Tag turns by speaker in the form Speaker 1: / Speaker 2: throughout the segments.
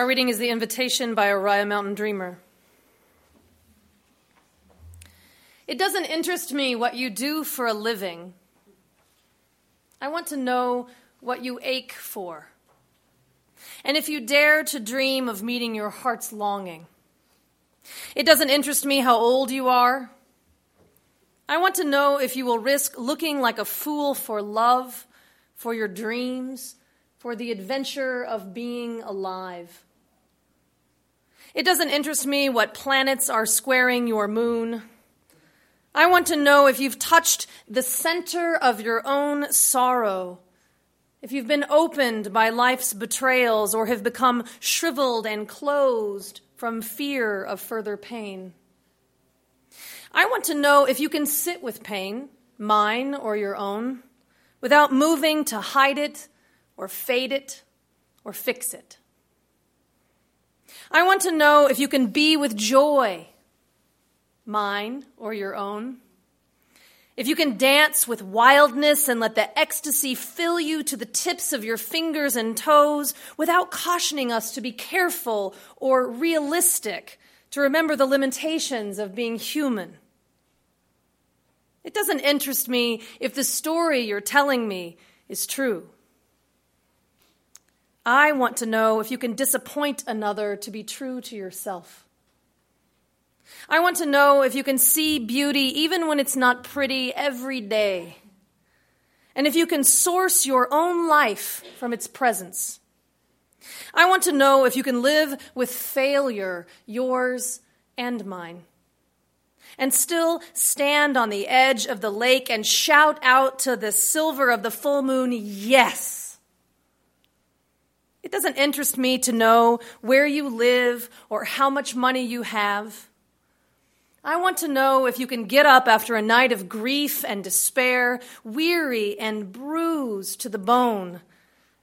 Speaker 1: Our reading is The Invitation by Oriah Mountain Dreamer. It doesn't interest me what you do for a living. I want to know what you ache for. And if you dare to dream of meeting your heart's longing. It doesn't interest me how old you are. I want to know if you will risk looking like a fool for love, for your dreams, for the adventure of being alive. It doesn't interest me what planets are squaring your moon. I want to know if you've touched the center of your own sorrow, if you've been opened by life's betrayals or have become shriveled and closed from fear of further pain. I want to know if you can sit with pain, mine or your own, without moving to hide it or fade it or fix it. I want to know if you can be with joy, mine or your own. If you can dance with wildness and let the ecstasy fill you to the tips of your fingers and toes without cautioning us to be careful or realistic, to remember the limitations of being human. It doesn't interest me if the story you're telling me is true. I want to know if you can disappoint another to be true to yourself. I want to know if you can see beauty even when it's not pretty every day. And if you can source your own life from its presence. I want to know if you can live with failure, yours and mine. And still stand on the edge of the lake and shout out to the silver of the full moon, yes. It doesn't interest me to know where you live or how much money you have. I want to know if you can get up after a night of grief and despair, weary and bruised to the bone,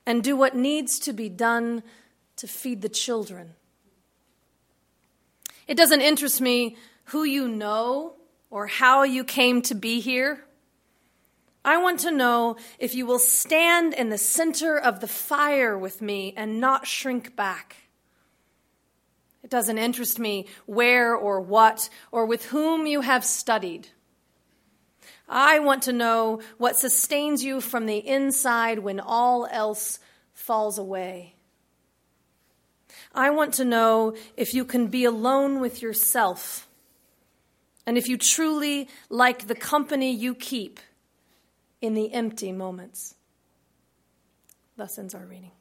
Speaker 1: and do what needs to be done to feed the children. It doesn't interest me who you know or how you came to be here. I want to know if you will stand in the center of the fire with me and not shrink back. It doesn't interest me where or what or with whom you have studied. I want to know what sustains you from the inside when all else falls away. I want to know if you can be alone with yourself and if you truly like the company you keep in the empty moments. Thus ends our reading.